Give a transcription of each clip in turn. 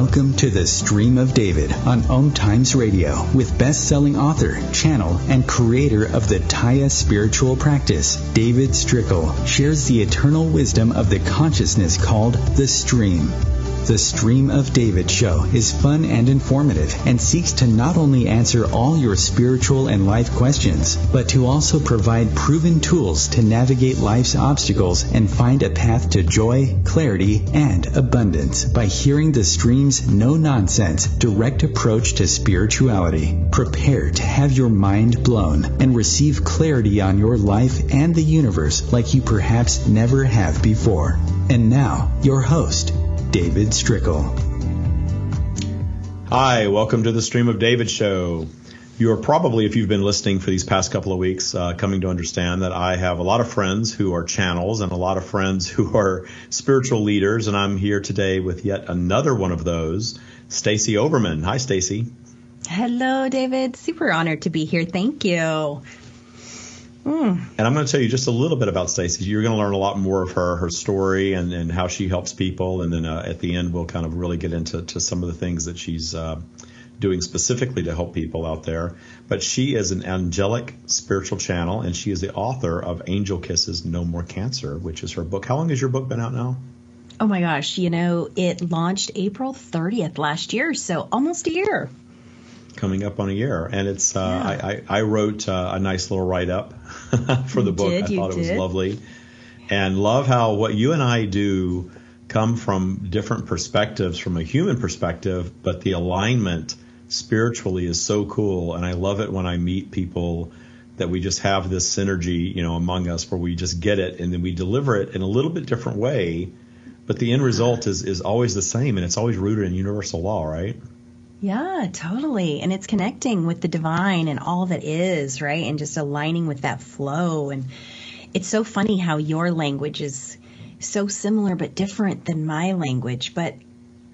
Welcome to the Stream of David on Om Times Radio with best-selling author, channel, and creator of the Tya spiritual practice, David Strichel, shares the eternal wisdom of the consciousness called the Stream. The Stream of David show is fun and informative and seeks to not only answer all your spiritual and life questions, but to also provide proven tools to navigate life's obstacles and find a path to joy, clarity, and abundance by hearing the stream's no nonsense, direct approach to spirituality. Prepare to have your mind blown and receive clarity on your life and the universe like you perhaps never have before. And now, your host, David Strichel. Hi, welcome to the Stream of David show. You are probably, if you've been listening for these past couple of weeks, uh, coming to understand that I have a lot of friends who are channels and a lot of friends who are spiritual leaders, and I'm here today with yet another one of those, Stacie Overman. Hi, Stacie. Hello, David. Super honored to be here. Thank you. Mm. And I'm going to tell you just a little bit about Stacie. You're going to learn a lot more of her, her story, and, and how she helps people. And then uh, at the end, we'll kind of really get into to some of the things that she's uh, doing specifically to help people out there. But she is an angelic spiritual channel, and she is the author of Angel Kisses No More Cancer, which is her book. How long has your book been out now? Oh my gosh, you know, it launched April 30th last year, so almost a year coming up on a year, and it's uh, yeah. I, I, I, wrote uh, a nice little write up for the you book. Did, I thought it was lovely, and love how what you and I do come from different perspectives, from a human perspective, but the alignment spiritually is so cool, and I love it when I meet people that we just have this synergy, you know, among us where we just get it and then we deliver it in a little bit different way, but the end result is is always the same, and it's always rooted in universal law, right? Yeah, totally. And it's connecting with the divine and all that is, right? And just aligning with that flow. And it's so funny how your language is so similar but different than my language. But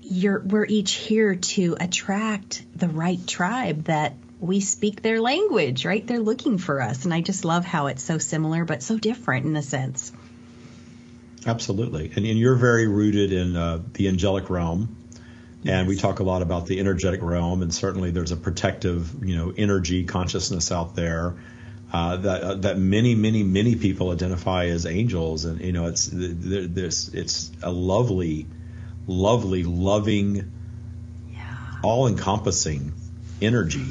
you're, we're each here to attract the right tribe that we speak their language, right? They're looking for us. And I just love how it's so similar but so different in a sense. Absolutely. And, and you're very rooted in uh, the angelic realm and we talk a lot about the energetic realm, and certainly there's a protective, you know, energy consciousness out there uh, that uh, that many, many, many people identify as angels, and you know, it's this it's a lovely, lovely, loving, yeah. all-encompassing energy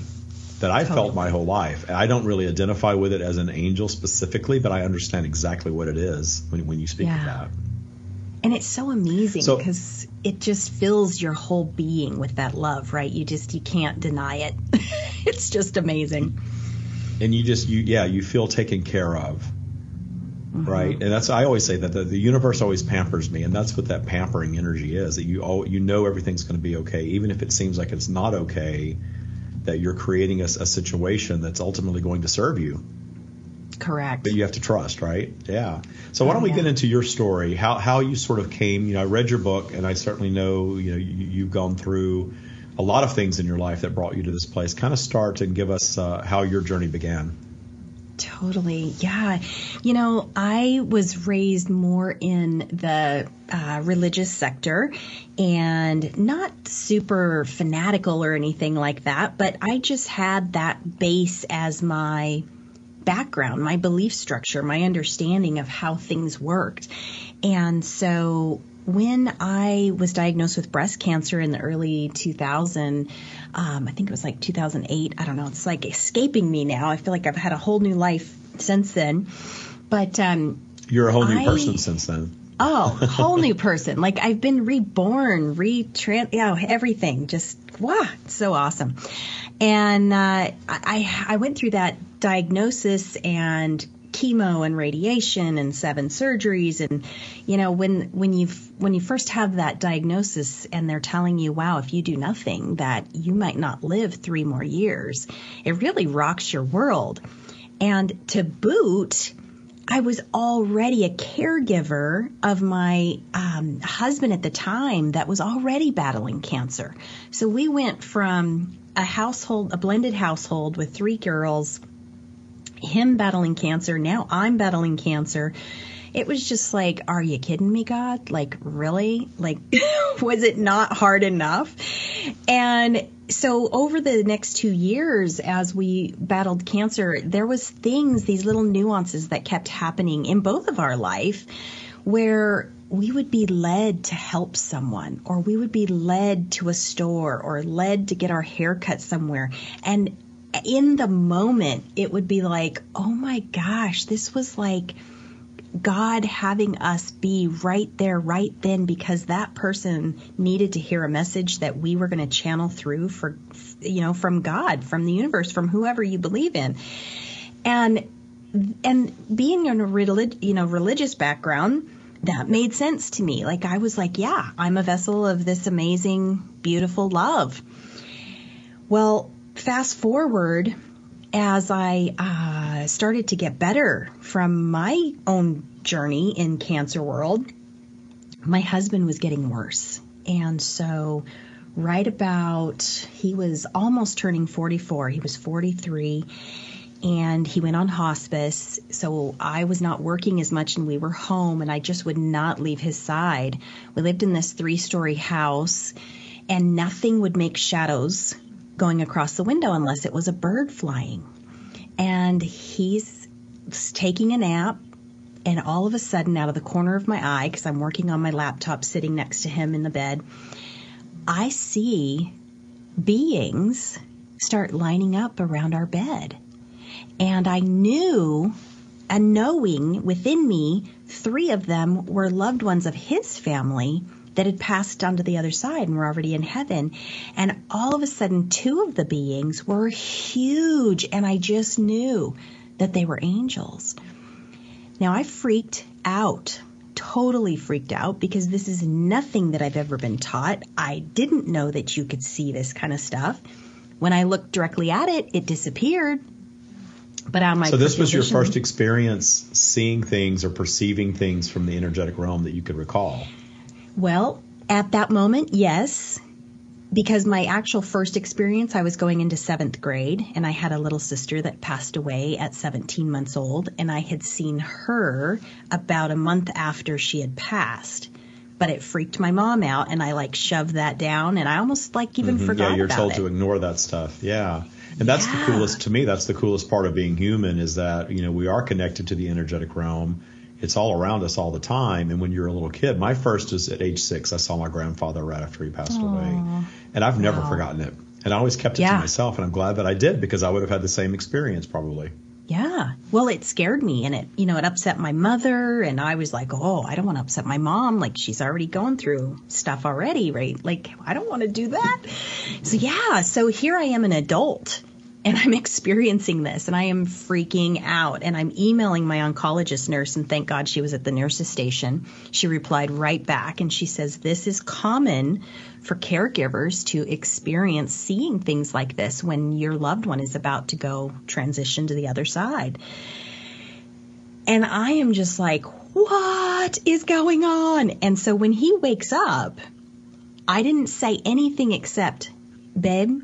that I totally. felt my whole life. I don't really identify with it as an angel specifically, but I understand exactly what it is when, when you speak yeah. of that. And it's so amazing because so, it just fills your whole being with that love, right? You just you can't deny it. it's just amazing. And you just you yeah, you feel taken care of. Mm-hmm. Right? And that's I always say that the, the, universe always pampers me and that's what that pampering energy is. That you all you know everything's going to be okay even if it seems like it's not okay that you're creating a, a situation that's ultimately going to serve you. Correct. But you have to trust, right? Yeah. So why don't we get into your story? How how you sort of came? You know, I read your book, and I certainly know you know you, you've gone through a lot of things in your life that brought you to this place. Kind of start and give us uh, how your journey began. Totally. Yeah. You know, I was raised more in the uh, religious sector and not super fanatical or anything like that, but I just had that base as my background, my belief structure, my understanding of how things worked. And so when I was diagnosed with breast cancer in the early 2000, um, I think it was like 2008. I don't know. It's like escaping me now. I feel like I've had a whole new life since then. But um, you're a whole new I, person since then. Oh, whole new person. Like I've been reborn, retrans, you know, everything. Just wow, so awesome. And uh, I I went through that diagnosis and chemo and radiation and seven surgeries and you know when when you when you first have that diagnosis and they're telling you wow if you do nothing that you might not live 3 more years it really rocks your world and to boot I was already a caregiver of my um, husband at the time that was already battling cancer. So we went from a household, a blended household with three girls, him battling cancer, now I'm battling cancer. it was just like, are you kidding me, God? Like, really? Like, was it not hard enough? And so over the next two years, as we battled cancer, there was things, these little nuances that kept happening in both of our life where we would be led to help someone or we would be led to a store or led to get our hair cut somewhere. And in the moment, it would be like, oh my gosh, this was like God having us be right there, right then, because that person needed to hear a message that we were going to channel through for, you know, from God, from the universe, from whoever you believe in. And, and being in a relig- you know, religious background, that made sense to me. Like I was like, yeah, I'm a vessel of this amazing, beautiful love. Well, fast forward as I uh, started to get better from my own journey in cancer world, my husband was getting worse. And so, right about, he was almost turning 44, he was 43, and he went on hospice. So, I was not working as much, and we were home, and I just would not leave his side. We lived in this three story house, and nothing would make shadows going across the window unless it was a bird flying. And he's taking a nap, and all of a sudden, out of the corner of my eye, because I'm working on my laptop sitting next to him in the bed, I see beings start lining up around our bed. And I knew, a knowing within me, three of them were loved ones of his family that had passed on to the other side and were already in heaven. And all of a sudden, two of the beings were huge, and I just knew that they were angels. Now, I freaked out, totally freaked out, because this is nothing that I've ever been taught. I didn't know that you could see this kind of stuff. When I looked directly at it, it disappeared. But on my so this was your first experience seeing things or perceiving things from the energetic realm that you could recall. Well, at that moment, yes. Because my actual first experience, I was going into seventh grade, and I had a little sister that passed away at 17 months old, and I had seen her about a month after she had passed. But it freaked my mom out, and I like shoved that down, and I almost like even mm-hmm. forgot. Yeah, you're told it. to ignore that stuff. Yeah. And that's yeah. the coolest to me. That's the coolest part of being human is that you know we are connected to the energetic realm, it's all around us all the time. And when you're a little kid, my first is at age six. I saw my grandfather right after he passed Aww. away, and I've never wow. forgotten it. And I always kept it yeah. to myself, and I'm glad that I did because I would have had the same experience probably. Yeah. Well, it scared me and it, you know, it upset my mother and I was like, "Oh, I don't want to upset my mom. Like she's already going through stuff already, right? Like I don't want to do that." So yeah, so here I am an adult and I'm experiencing this and I am freaking out. And I'm emailing my oncologist nurse, and thank God she was at the nurse's station. She replied right back and she says, This is common for caregivers to experience seeing things like this when your loved one is about to go transition to the other side. And I am just like, What is going on? And so when he wakes up, I didn't say anything except, Babe,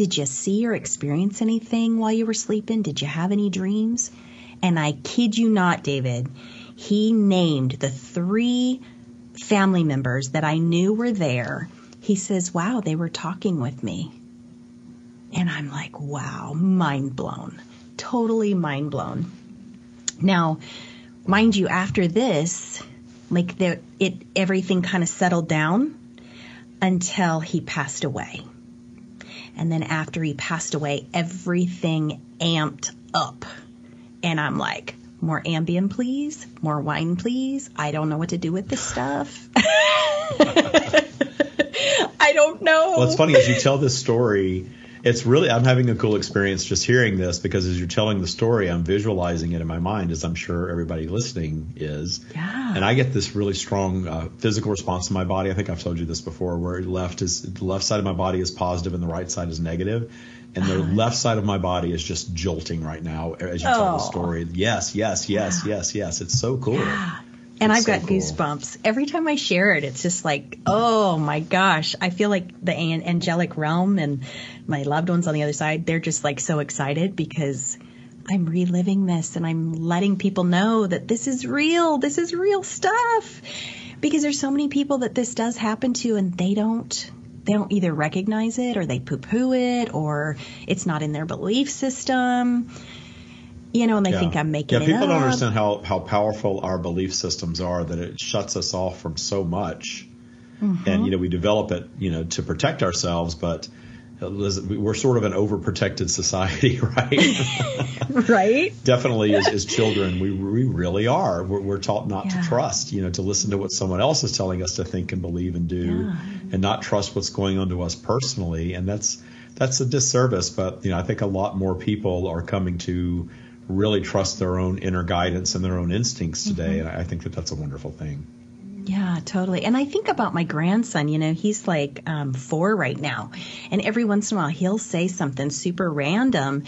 did you see or experience anything while you were sleeping? Did you have any dreams? And I kid you not, David, he named the three family members that I knew were there. He says, Wow, they were talking with me. And I'm like, Wow, mind blown. Totally mind blown. Now, mind you, after this, like the, it, everything kind of settled down until he passed away. And then after he passed away, everything amped up. And I'm like, more Ambien, please. More wine, please. I don't know what to do with this stuff. I don't know. Well, it's funny as you tell this story it's really I'm having a cool experience just hearing this because as you're telling the story, I'm visualizing it in my mind, as I'm sure everybody listening is. Yeah. And I get this really strong uh, physical response in my body. I think I've told you this before, where left is the left side of my body is positive and the right side is negative, and the uh-huh. left side of my body is just jolting right now as you oh. tell the oh. story. Yes, yes, yes, yes, yes. It's so cool. Yeah. And I've so got cool. goosebumps every time I share it. It's just like, oh my gosh! I feel like the angelic realm and my loved ones on the other side. They're just like so excited because I'm reliving this and I'm letting people know that this is real. This is real stuff. Because there's so many people that this does happen to and they don't they don't either recognize it or they poo-poo it or it's not in their belief system. You know, and they yeah. think I'm making it. yeah, people don't understand how, how powerful our belief systems are that it shuts us off from so much. Mm-hmm. And, you know, we develop it, you know, to protect ourselves, but we're sort of an overprotected society, right? right. Definitely, as, as, children, we, we really are. We're, we're taught not yeah. to trust, you know, to listen to what someone else is telling us to think and believe and do, yeah. and not trust what's going on to us personally. And that's that's a disservice. But you know, I think a lot more people are coming to really trust their own inner guidance and their own instincts today, mm-hmm. and I think that that's a wonderful thing. Yeah, totally. And I think about my grandson, you know, he's like um, four right now. And every once in a while, he'll say something super random.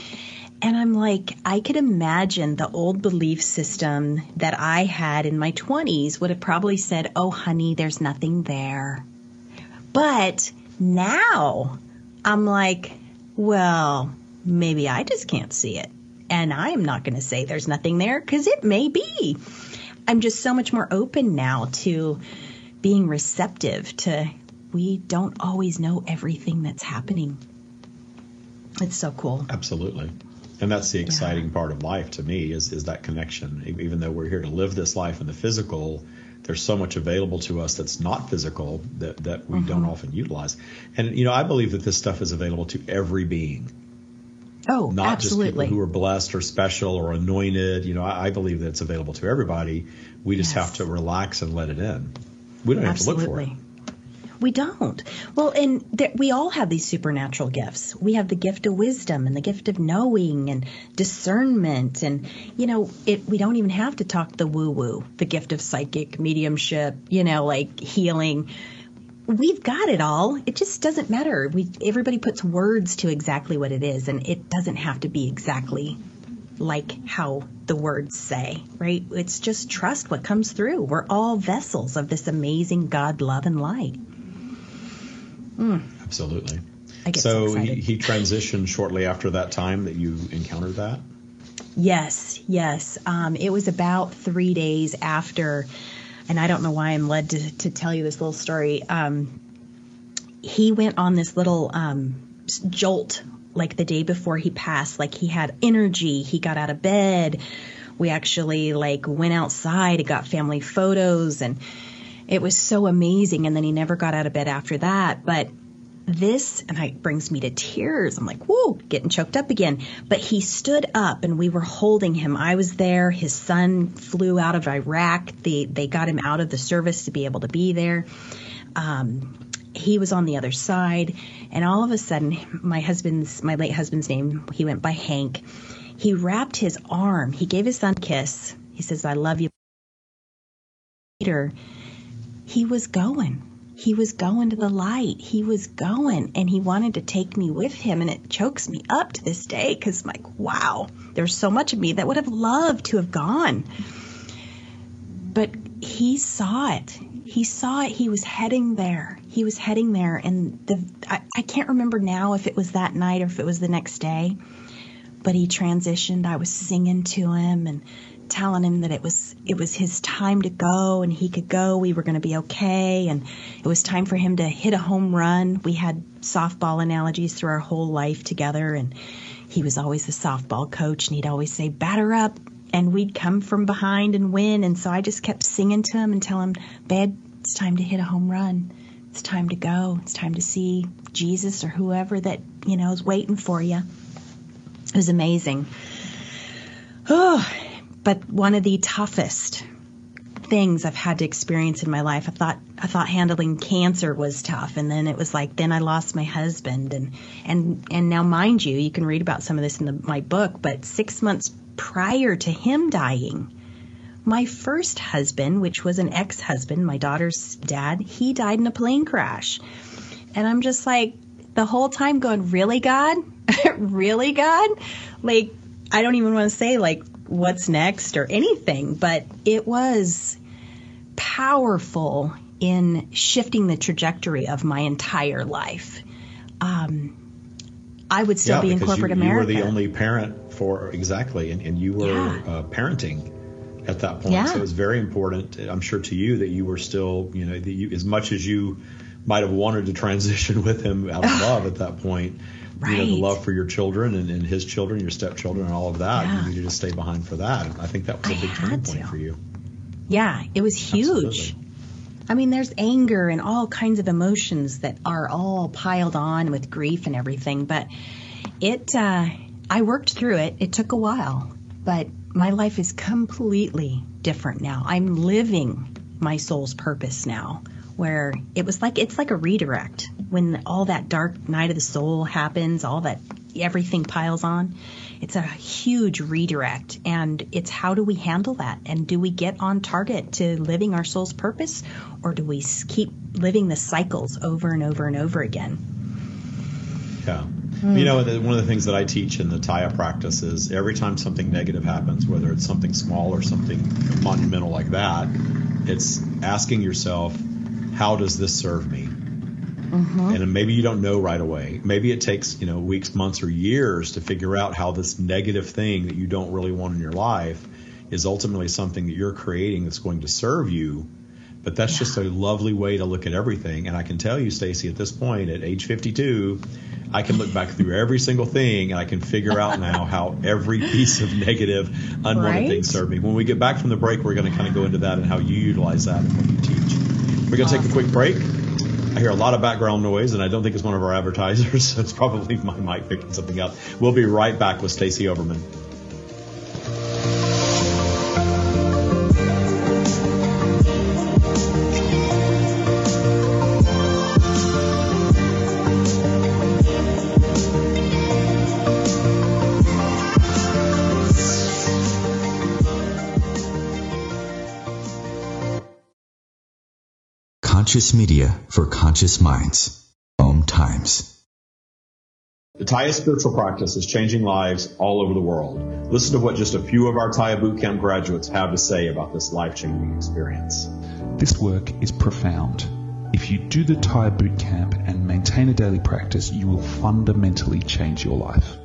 And I'm like, I could imagine the old belief system that I had in my 20s would have probably said, oh, honey, there's nothing there. But now I'm like, well, maybe I just can't see it. And I'm not going to say there's nothing there because it may be. I'm just so much more open now to being receptive to we don't always know everything that's happening. It's so cool. Absolutely. And that's the exciting yeah. part of life to me is is that connection. Even though we're here to live this life in the physical, there's so much available to us that's not physical that, that we mm-hmm. don't often utilize. And you know, I believe that this stuff is available to every being. Oh, absolutely. not absolutely. just people who are blessed or special or anointed. You know, I, I believe that it's available to everybody. We just yes. have to relax and let it in. We don't have to look for it. We don't. Well, and there, we all have these supernatural gifts. We have the gift of wisdom and the gift of knowing and discernment, and you know, it. We don't even have to talk the woo woo, the gift of psychic mediumship. You know, like healing we've got it all. It just doesn't matter. We everybody puts words to exactly what it is, and it doesn't have to be exactly like how the words say, right? It's just trust what comes through. We're all vessels of this amazing God love and light. Mm. Absolutely. so, so he, he transitioned shortly after that time that you encountered that? Yes, yes. Um, it was about three days after and I don't know why I'm led to, to tell you this little story. Um, he went on this little um, jolt like the day before he passed. Like he had energy. He got out of bed. We actually like went outside and got family photos and it was so amazing. And then he never got out of bed after that. But this and it brings me to tears. I'm like, whoa, getting choked up again. But he stood up and we were holding him. I was there. His son flew out of Iraq. They they got him out of the service to be able to be there. Um, he was on the other side, and all of a sudden, my husband's my late husband's name he went by Hank. He wrapped his arm. He gave his son a kiss. He says, "I love you." Later, he was going he was going to the light. He was going and he wanted to take me with him. And it chokes me up to this day because, like, wow, there's so much of me that would have loved to have gone. But he saw it. He saw it. He was heading there. He was heading there. And the I, I can't remember now if it was that night or if it was the next day. But he transitioned. I was singing to him and telling him that it was it was his time to go and he could go. We were going to be okay, and it was time for him to hit a home run. We had softball analogies through our whole life together, and he was always the softball coach, and he'd always say, "Batter up." And we'd come from behind and win. And so I just kept singing to him and tell him, Babe, it's time to hit a home run. It's time to go. It's time to see Jesus or whoever that, you know, is waiting for you. It was amazing. Oh, but one of the toughest things I've had to experience in my life. I thought I thought handling cancer was tough, and then it was like then I lost my husband, and and and now mind you, you can read about some of this in the, my book. But six months prior to him dying, my first husband, which was an ex-husband, my daughter's dad, he died in a plane crash, and I'm just like the whole time going, really, God, really, God, like I don't even want to say like what's next or anything, but it was powerful in shifting the trajectory of my entire life. Um, I would still yeah, be in corporate you, America. You were the only parent for exactly, and, and you were Yeah. uh, parenting at that point. Yeah. So it was very important, I'm sure, to you that you were still, you know, that you, as much as you might have wanted to transition with him out of love at that point, you know, the love for your children and, and his children, your stepchildren, and all of that, Yeah. you needed to stay behind for that. I think that was a I big turning point to. for you. Yeah, it was huge. Absolutely. I mean, there's anger and all kinds of emotions that are all piled on with grief and everything. But it, uh, I worked through it. It took a while, but my life is completely different now. I'm living my soul's purpose now, where it was like it's like a redirect when all that dark night of the soul happens, all that everything piles on. It's a huge redirect, and it's how do we handle that? And do we get on target to living our soul's purpose, or do we keep living the cycles over and over and over again? Yeah. Hmm. You know, one of the things that I teach in the Tya practice is every time something negative happens, whether it's something small or something monumental like that, it's asking yourself, how does this serve me? Mm-hmm. And maybe you don't know right away. Maybe it takes, you know, weeks, months, or years to figure out how this negative thing that you don't really want in your life is ultimately something that you're creating that's going to serve you. But that's just a lovely way to look at everything. And I can tell you, Stacie, at this point, at age 52, I can look back through every single thing and I can figure out now how every piece of negative, unwanted Right? thing served me. When we get back from the break, we're going to kind of go into that and how you utilize that and what you teach. We're going to take a quick break. I hear a lot of background noise, and I don't think it's one of our advertisers, so it's probably my mic picking something up. We'll be right back with Stacie Overman. Conscious media for conscious minds. Om Times. The Tya spiritual practice is changing lives all over the world. Listen to what just a few of our Tya Bootcamp graduates have to say about this life-changing experience. This work is profound. If you do the Tya Boot Camp and maintain a daily practice, you will fundamentally change your life.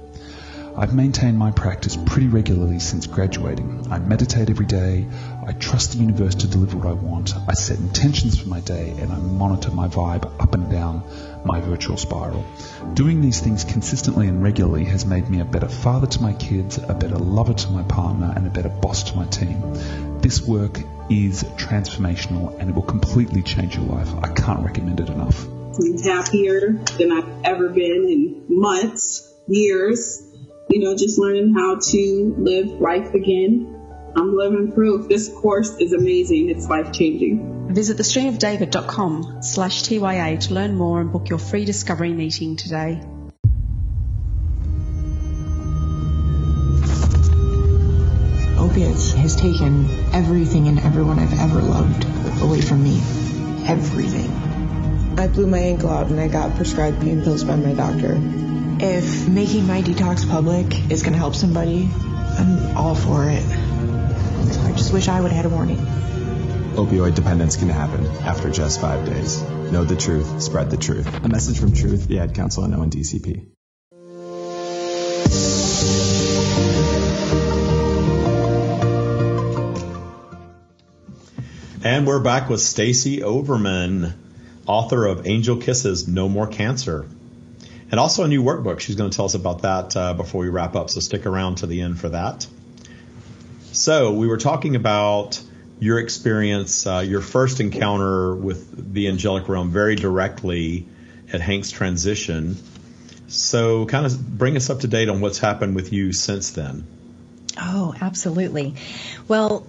I've maintained my practice pretty regularly since graduating. I meditate every day, I trust the universe to deliver what I want, I set intentions for my day, and I monitor my vibe up and down my virtual spiral. Doing these things consistently and regularly has made me a better father to my kids, a better lover to my partner, and a better boss to my team. This work is transformational and it will completely change your life. I can't recommend it enough. I'm happier than I've ever been in months, years. You know, just learning how to live life again. I'm living proof. This course is amazing. It's life changing. Visit thestreamofdavid.com slash TYA to learn more and book your free discovery meeting today. Opiates has taken everything and everyone I've ever loved away from me. Everything. I blew my ankle out and I got prescribed pain pills by my doctor. If making my detox public is going to help somebody, I'm all for it. I just wish I would have had a warning. Opioid dependence can happen after just five days. Know the truth, spread the truth. A message from Truth, the Ad Council, and ONDCP. And we're back with Stacie Overman, author of Angel Kisses, No More Cancer. And also a new workbook. She's going to tell us about that uh, before we wrap up, so stick around to the end for that. So we were talking about your experience, uh, your first encounter with the angelic realm very directly at Hank's transition. So kind of bring us up to date on what's happened with you since then. Oh, absolutely. Well,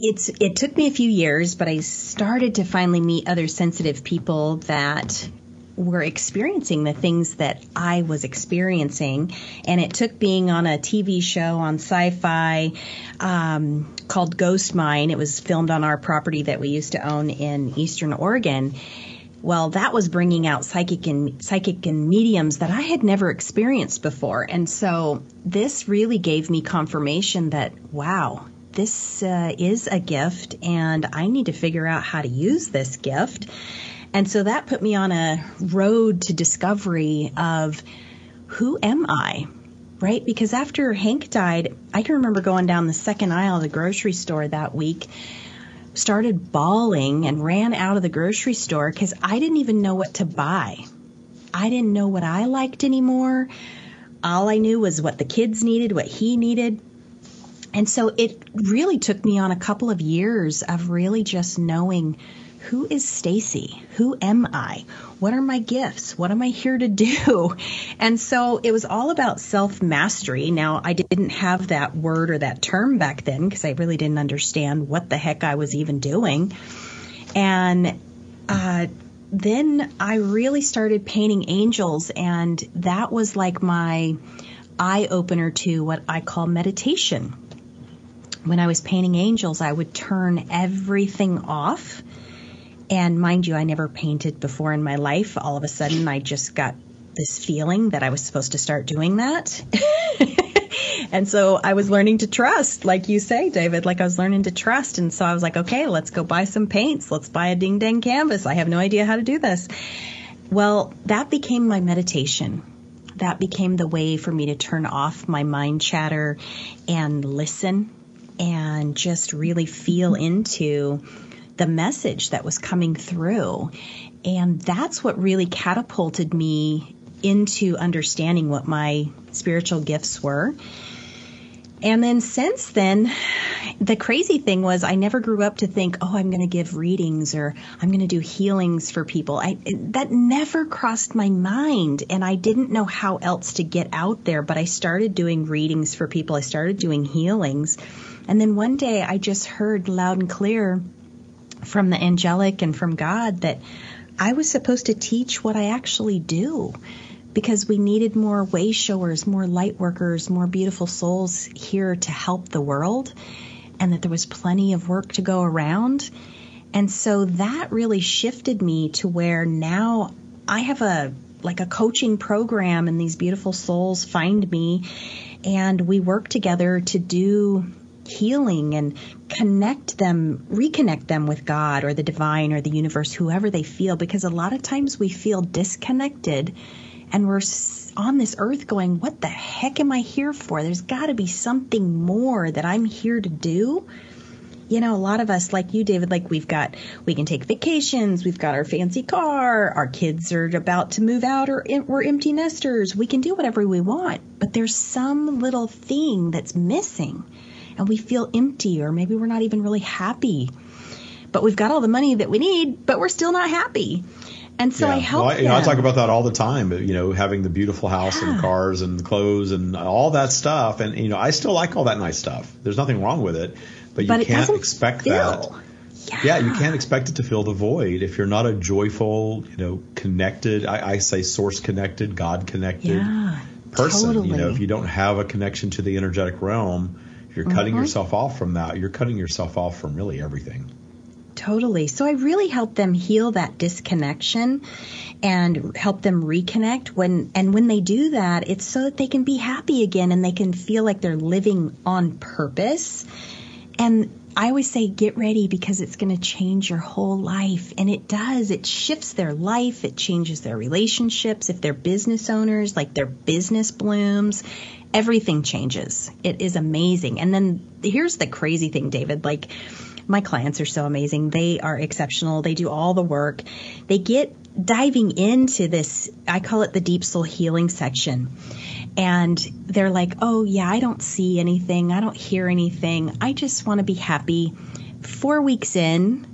it's it took me a few years, but I started to finally meet other sensitive people that were experiencing the things that I was experiencing, and it took being on a TV show on Syfy um, called Ghost Mine. It was filmed on our property that we used to own in Eastern Oregon. Well, that was bringing out psychic and psychic and mediums that I had never experienced before, and so this really gave me confirmation that wow, this uh, is a gift, and I need to figure out how to use this gift. And so that put me on a road to discovery of who am I, right? Because after Hank died, I can remember going down the second aisle of the grocery store that week, started bawling and ran out of the grocery store because I didn't even know what to buy. I didn't know what I liked anymore. All I knew was what the kids needed, what he needed. And so it really took me on a couple of years of really just knowing who is Stacie? Who am I? What are my gifts? What am I here to do? And so it was all about self mastery. Now, I didn't have that word or that term back then because I really didn't understand what the heck I was even doing. And uh, then I really started painting angels, and that was like my eye opener to what I call meditation. When I was painting angels, I would turn everything off and mind you, I never painted before in my life. All of a sudden, I just got this feeling that I was supposed to start doing that. and so I was learning to trust, like you say, David, like I was learning to trust. And so I was like, okay, let's go buy some paints. Let's buy a ding dang canvas. I have no idea how to do this. Well, that became my meditation. That became the way for me to turn off my mind chatter and listen and just really feel into the message that was coming through. And that's what really catapulted me into understanding what my spiritual gifts were. And then since then, the crazy thing was I never grew up to think, oh, I'm going to give readings or I'm going to do healings for people. I, that never crossed my mind. And I didn't know how else to get out there, but I started doing readings for people. I started doing healings. And then one day I just heard loud and clear from the angelic and from God that I was supposed to teach what I actually do because we needed more way showers, more light workers, more beautiful souls here to help the world, and that there was plenty of work to go around. And so that really shifted me to where now I have a like a coaching program and these beautiful souls find me and we work together to do healing and connect them, reconnect them with God or the divine or the universe, whoever they feel, because a lot of times we feel disconnected and we're on this earth going, What the heck am I here for? There's got to be something more that I'm here to do. You know, a lot of us, like you, David, like we've got, we can take vacations, we've got our fancy car, our kids are about to move out, or we're empty nesters. We can do whatever we want, but there's some little thing that's missing and we feel empty or maybe we're not even really happy. But we've got all the money that we need, but we're still not happy. And so yeah. I help well, I, you know, I talk about that all the time. You know, having the beautiful house yeah. and cars and clothes and all that stuff. And you know, I still like all that nice stuff. There's nothing wrong with it, but you but can't expect fill. that. Yeah. yeah. you can't expect it to fill the void if you're not a joyful, you know, connected. I, I say source connected, God connected yeah, person. Totally. You know, if you don't have a connection to the energetic realm, you're cutting mm-hmm. yourself off from that. You're cutting yourself off from really everything. Totally. So I really help them heal that disconnection and help them reconnect when and when they do that, it's so that they can be happy again and they can feel like they're living on purpose. And I always say get ready because it's going to change your whole life. And it does. It shifts their life. It changes their relationships. If they're business owners, like their business blooms, everything changes. It is amazing. And then here's the crazy thing, David. Like, my clients are so amazing. They are exceptional. They do all the work. They get diving into this, I call it the deep soul healing section and they're like, oh, yeah, I don't see anything. I don't hear anything. I just want to be happy. Four weeks in,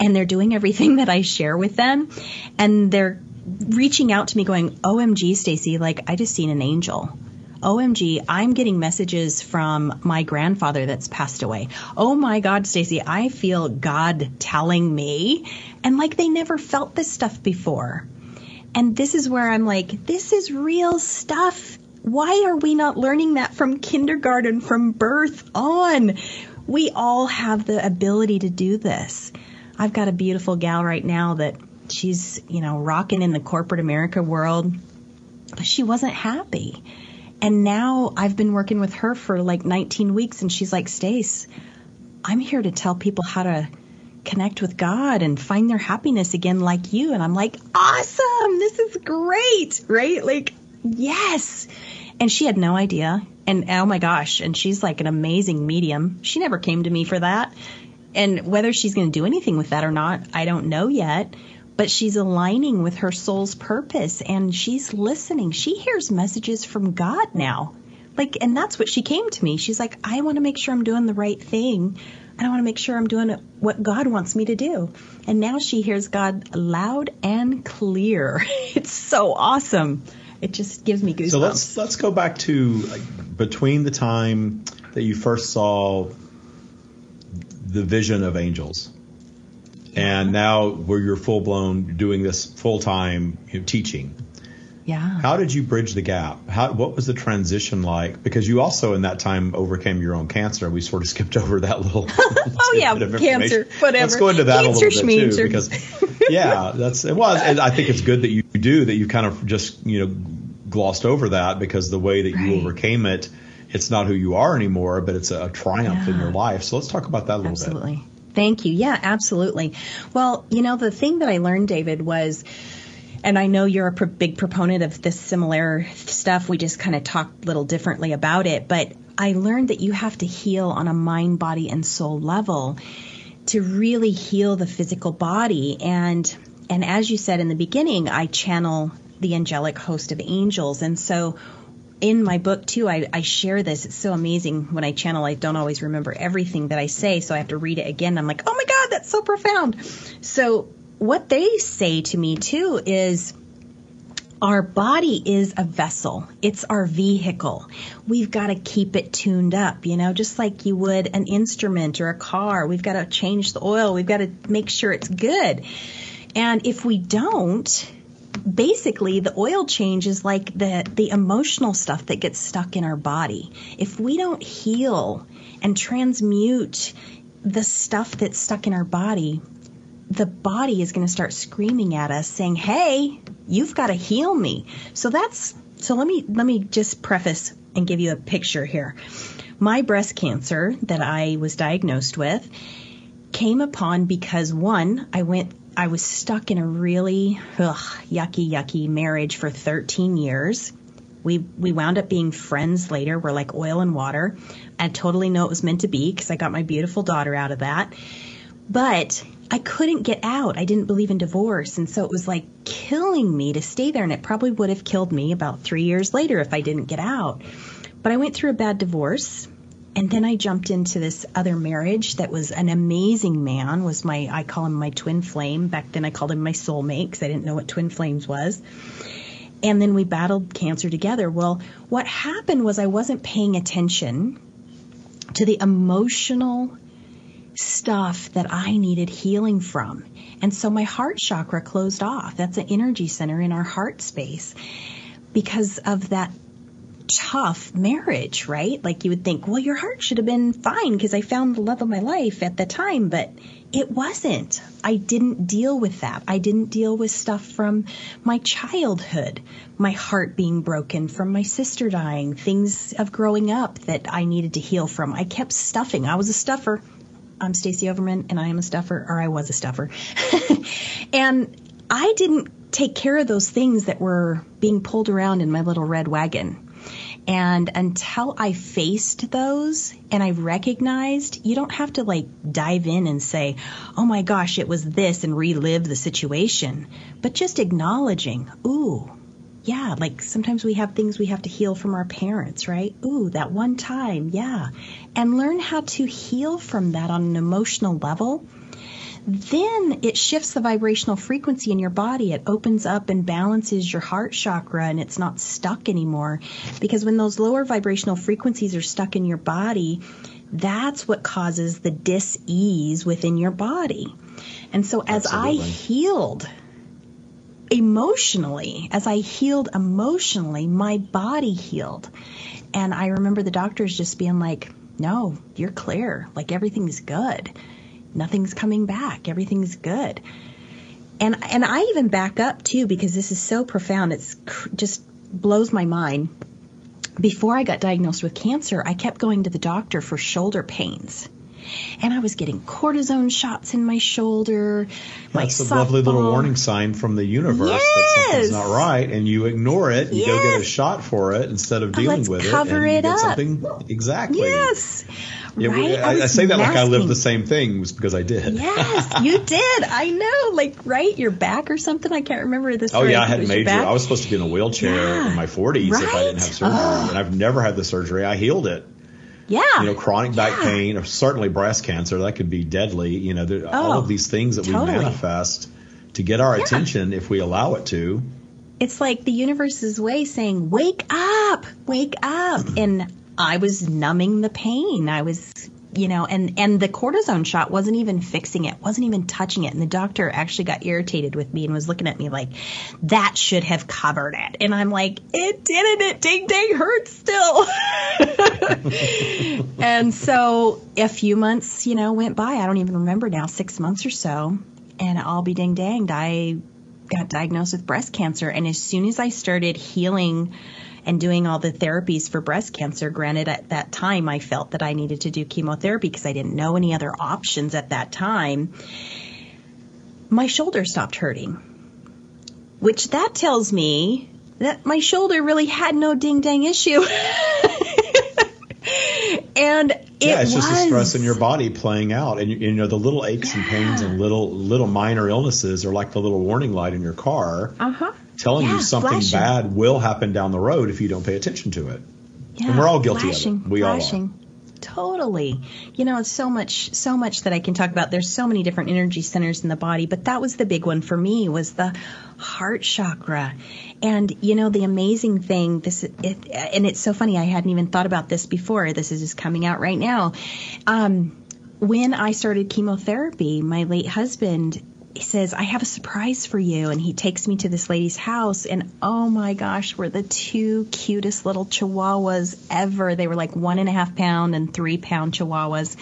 and they're doing everything that I share with them, and they're reaching out to me going, OMG, Stacie, like, I just seen an angel. OMG, I'm getting messages from my grandfather that's passed away. Oh my God, Stacie, I feel God telling me. And like they never felt this stuff before. And this is where I'm like, this is real stuff why are we not learning that from kindergarten, from birth on? We all have the ability to do this. I've got a beautiful gal right now that she's, you know, rocking in the corporate America world, but she wasn't happy. And now I've been working with her for like 19 weeks and she's like, Stace, I'm here to tell people how to connect with God and find their happiness again like you. And I'm like, awesome. This is great. Right? Like, yes. And she had no idea. And oh my gosh, and she's like an amazing medium. She never came to me for that. And whether she's going to do anything with that or not, I don't know yet. But she's aligning with her soul's purpose and she's listening. She hears messages from God now. Like, and that's what she came to me. She's like, I want to make sure I'm doing the right thing. And I want to make sure I'm doing what God wants me to do. And now she hears God loud and clear. It's so awesome. It just gives me goosebumps. So let's let's go back to like, between the time that you first saw the vision of angels and now where you're full blown doing this full time you know, teaching. Yeah. How did you bridge the gap? How what was the transition like? Because you also in that time overcame your own cancer. We sort of skipped over that little. oh yeah, cancer. Whatever. Let's go into that cancer, a little bit too, because yeah, that's it was. And I think it's good that you do that. You kind of just you know glossed over that because the way that you overcame it, it's not who you are anymore, but it's a, triumph yeah. in your life. So let's talk about that a little bit. Absolutely. bit. Thank you. Yeah, absolutely. Well, you know, the thing that I learned, David, was, and I know you're a big proponent of this similar stuff. We just kind of talked a little differently about it, but I learned that you have to heal on a mind, body, and soul level to really heal the physical body. And and as you said in the beginning, I channel the angelic host of angels, and so in my book too, I, I, share this. It's so amazing when I channel. I don't always remember everything that I say, so I have to read it again. I'm like, oh my god, that's so profound. So what they say to me too is. Our body is a vessel. It's our vehicle. We've got to keep it tuned up, you know, just like you would an instrument or a car. We've got to change the oil. We've got to make sure it's good. And if we don't, basically the oil change is like the the emotional stuff that gets stuck in our body. If we don't heal and transmute the stuff that's stuck in our body, the body is going to start screaming at us saying, "Hey, you've got to heal me." So that's so let me let me just preface and give you a picture here. My breast cancer that I was diagnosed with came upon because one, I went I was stuck in a really ugh, yucky, yucky marriage for 13 years. We we wound up being friends later. We're like oil and water. I totally know it was meant to be because I got my beautiful daughter out of that. But I couldn't get out. I didn't believe in divorce, and so it was like killing me to stay there. And it probably would have killed me about three years later if I didn't get out. But I went through a bad divorce and then I jumped into this other marriage that was an amazing man. Was my I call him my twin flame. Back then I called him my soulmate because I didn't know what twin flames was. And then we battled cancer together. Well, what happened was I wasn't paying attention to the emotional stuff that I needed healing from. And so my heart chakra closed off. That's an energy center in our heart space because of that tough marriage, right? Like you would think, well, your heart should have been fine because I found the love of my life at the time, but it wasn't. I didn't deal with that. I didn't deal with stuff from my childhood, my heart being broken from my sister dying, things of growing up that I needed to heal from. I kept stuffing. I was a stuffer. I'm Stacie Overman and I am a stuffer, or I was a stuffer. and I didn't take care of those things that were being pulled around in my little red wagon. And until I faced those and I recognized, you don't have to like dive in and say, oh my gosh, it was this and relive the situation, but just acknowledging, ooh, yeah, like sometimes we have things we have to heal from our parents, right? Ooh, that one time, yeah. And learn how to heal from that on an emotional level then it shifts the vibrational frequency in your body. It opens up and balances your heart chakra and it's not stuck anymore. Because when those lower vibrational frequencies are stuck in your body, that's what causes the dis-ease within your body. And so as Absolutely. I healed emotionally, as I healed emotionally, my body healed. And I remember the doctors just being like, no, you're clear. Like everything's good nothing's coming back. Everything's good. And and I even back up too because this is so profound. It's cr- just blows my mind. Before I got diagnosed with cancer, I kept going to the doctor for shoulder pains. And I was getting cortisone shots in my shoulder. My That's a lovely little warning sign from the universe that Yes. something's not right, and you ignore it. You go get a shot for it instead of dealing let's with it, cover it up. something exactly. Yes. Yeah, right? I, I was say that like I lived the same thing was because I did. Yes, you did. I know. Like, right? Your back or something? I can't remember this. Oh yeah, I had major. I was supposed to be in a wheelchair Yeah. in my 40s if I didn't have surgery, and I've never had the surgery. I healed it. Yeah. You know, chronic back Yeah. pain, or certainly breast cancer, that could be deadly. You know, there, all Oh, of these things that totally. we manifest to get our attention if we allow it to. it's like the universe's way saying, wake up, wake up. And I was numbing the pain. I was, you know, and, and the cortisone shot wasn't even fixing it, wasn't even touching it. And the doctor actually got irritated with me and was looking at me like, that should have covered it. And I'm like, it didn't. It ding dang hurts still. and so a few months, you know, went by. I don't even remember now, six months or so. And I'll be ding danged. I got diagnosed with breast cancer. And as soon as I started healing and doing all the therapies for breast cancer, granted at that time I felt that I needed to do chemotherapy because I didn't know any other options at that time, my shoulder stopped hurting. Which that tells me that my shoulder really had no ding dang issue. and it yeah, it's was just the stress in your body playing out, and you, you know the little aches and pains and little little minor illnesses are like the little warning light in your car, uh-huh. Telling Yeah, you something flashing. bad will happen down the road if you don't pay attention to it. Yeah, And we're all guilty of it. flashing, all are. flashing. Totally. You know, it's so much, so much that I can talk about. There's so many different energy centers in the body, but that was the big one for me was the heart chakra. And you know, the amazing thing, this, it, and it's so funny. I hadn't even thought about this before. This is just coming out right now. Um, when I started chemotherapy, my late husband he says, I have a surprise for you. And he takes me to this lady's house. And oh my gosh, we're the two cutest little chihuahuas ever. They were like one and a half pound and three pound chihuahuas.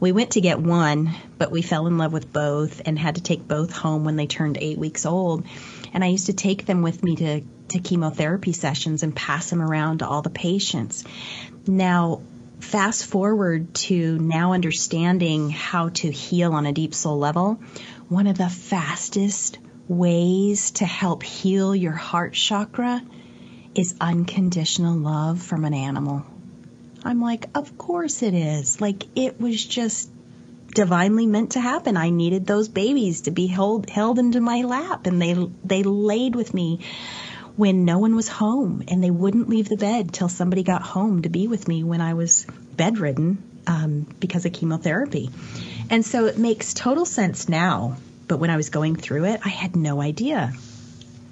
We went to get one, but we fell in love with both and had to take both home when they turned eight weeks old. And I used to take them with me to, to chemotherapy sessions and pass them around to all the patients. Now, fast forward to now understanding how to heal on a deep soul level, one of the fastest ways to help heal your heart chakra is unconditional love from an animal. I'm like, of course it is. Like it was just divinely meant to happen. I needed those babies to be held held into my lap and they they laid with me when no one was home and they wouldn't leave the bed till somebody got home to be with me when I was bedridden um, because of chemotherapy. And so it makes total sense now. But when I was going through it, I had no idea.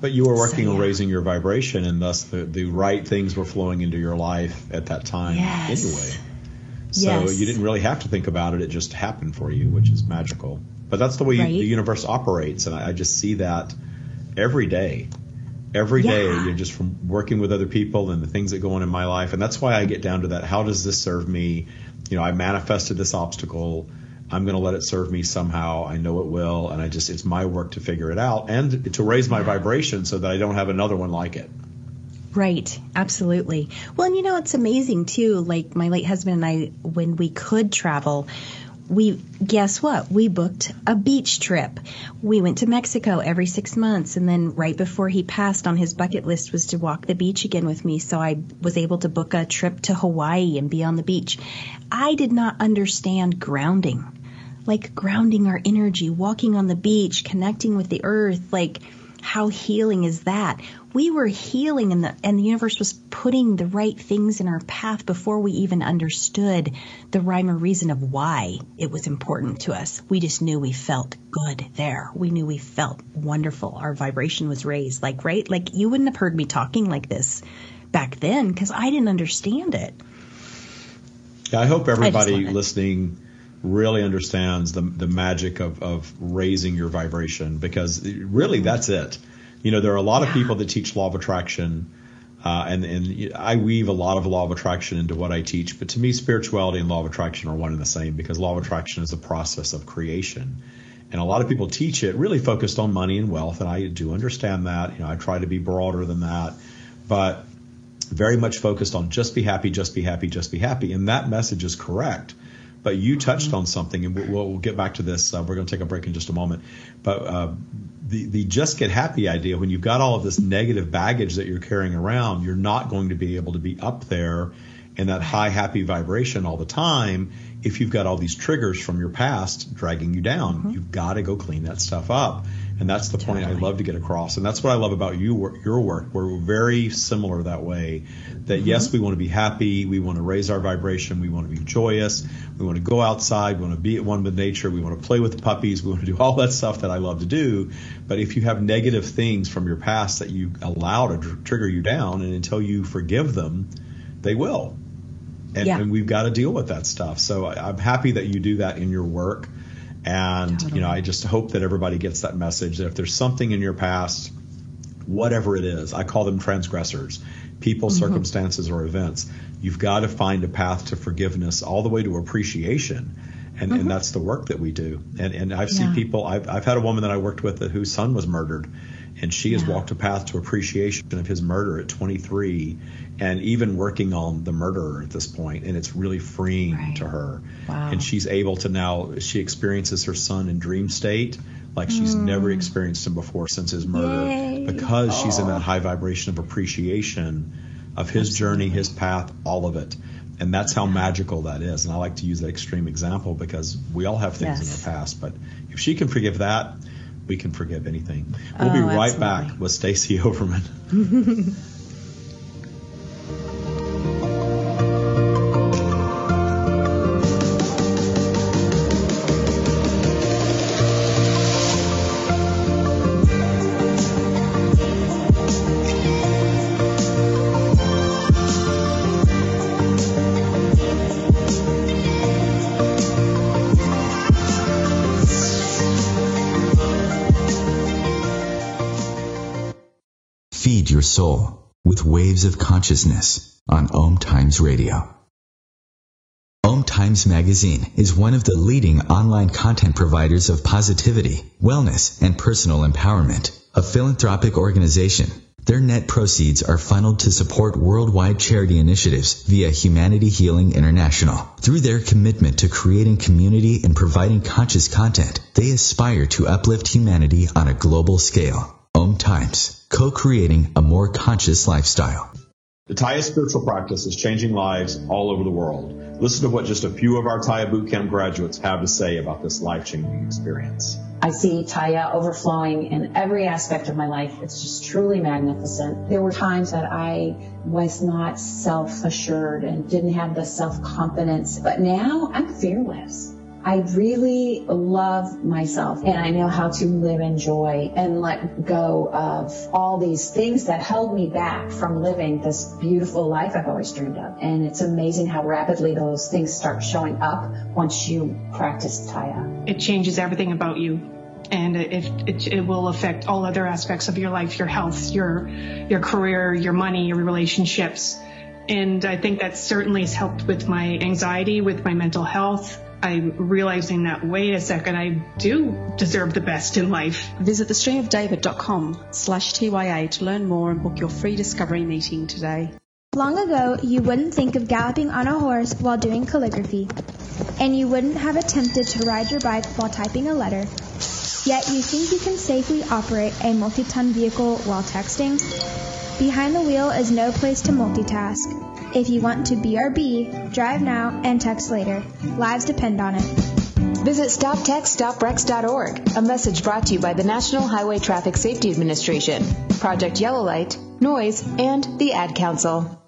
But you were working So, on raising your vibration, and thus the, the right things were flowing into your life at that time Yes. anyway. So Yes. you didn't really have to think about it; it just happened for you, which is magical. But that's the way Right. the universe operates, and I, I just see that every day. Every day, Yeah. you know, just from working with other people and the things that go on in my life, and that's why I get down to that. How does this serve me? You know, I manifested this obstacle. I'm going to let it serve me somehow. I know it will, and I just it's my work to figure it out and to raise my vibration so that I don't have another one like it. Right, absolutely. Well, and you know, it's amazing too. Like my late husband and I, when we could travel, we guess what? We booked a beach trip. We went to Mexico every six months, and then right before he passed, on his bucket list was to walk the beach again with me. So I was able to book a trip to Hawaii and be on the beach. I did not understand grounding, like grounding our energy, walking on the beach, connecting with the earth, like how healing is that? We were healing and the and the universe was putting the right things in our path before we even understood the rhyme or reason of why it was important to us. We just knew we felt good there. We knew we felt wonderful. Our vibration was raised. Like right? Like you wouldn't have heard me talking like this back then because I didn't understand it. Yeah, I hope everybody it. listening really understands the the magic of of raising your vibration because really that's it. You know, there are a lot of people that teach law of attraction, uh, and and I weave a lot of law of attraction into what I teach. But to me, spirituality and law of attraction are one and the same because law of attraction is a process of creation. And a lot of people teach it really focused on money and wealth, and I do understand that. You know, I try to be broader than that, but very much focused on just be happy, just be happy, just be happy. And that message is correct. But you touched mm-hmm. on something, and we'll, we'll, get back to this. Uh, we're going to take a break in just a moment. But uh, the the just get happy idea, when you've got all of this negative baggage that you're carrying around, you're not going to be able to be up there in that high happy vibration all the time if you've got all these triggers from your past dragging you down. Mm-hmm. You've got to go clean that stuff up. And that's the totally. point I love to get across. And that's what I love about you, your work. We're very similar that way. That mm-hmm. yes, we want to be happy. We want to raise our vibration. We want to be joyous. We want to go outside. We want to be at one with nature. We want to play with the puppies. We want to do all that stuff that I love to do. But if you have negative things from your past that you allow to tr- trigger you down, and until you forgive them, they will. And, yeah. and we've got to deal with that stuff. So I, I'm happy that you do that in your work. And, totally. you know, I just hope that everybody gets that message that if there's something in your past, whatever it is, I call them transgressors, people, mm-hmm. circumstances, or events, you've got to find a path to forgiveness all the way to appreciation. And, mm-hmm. and that's the work that we do. And, and I've seen people, I've, I've had a woman that I worked with whose son was murdered and she has walked a path to appreciation of his murder at 23 and even working on the murderer at this point and it's really freeing right. to her wow. and she's able to now she experiences her son in dream state like she's mm. never experienced him before since his murder Yay. because oh. she's in that high vibration of appreciation of his Absolutely. journey his path all of it and that's how magical that is and i like to use that extreme example because we all have things yes. in the past but if she can forgive that we can forgive anything. We'll oh, be right absolutely. back with Stacie Overman. waves of consciousness on Om Times Radio. Om Times Magazine is one of the leading online content providers of positivity, wellness, and personal empowerment, a philanthropic organization. Their net proceeds are funneled to support worldwide charity initiatives via Humanity Healing International. Through their commitment to creating community and providing conscious content, they aspire to uplift humanity on a global scale. Om Times, co-creating a more conscious lifestyle. The Tya spiritual practice is changing lives all over the world. Listen to what just a few of our Tya Bootcamp graduates have to say about this life-changing experience. I see Tya overflowing in every aspect of my life. It's just truly magnificent. There were times that I was not self-assured and didn't have the self-confidence, but now I'm fearless. I really love myself and I know how to live in joy and let go of all these things that held me back from living this beautiful life I've always dreamed of. And it's amazing how rapidly those things start showing up once you practice Tya. It changes everything about you and it, it, it, will affect all other aspects of your life, your health, your, your career, your money, your relationships. And I think that certainly has helped with my anxiety, with my mental health, I'm realizing that, wait a second, I do deserve the best in life. Visit thestreamofdavid.com slash TYA to learn more and book your free discovery meeting today. Long ago, you wouldn't think of galloping on a horse while doing calligraphy, and you wouldn't have attempted to ride your bike while typing a letter. Yet you think you can safely operate a multi-ton vehicle while texting? Behind the wheel is no place to multitask. If you want to BRB, drive now and text later. Lives depend on it. Visit StopTextStopWrecks.org, a message brought to you by the National Highway Traffic Safety Administration, Project Yellow Light, Noise, and the Ad Council.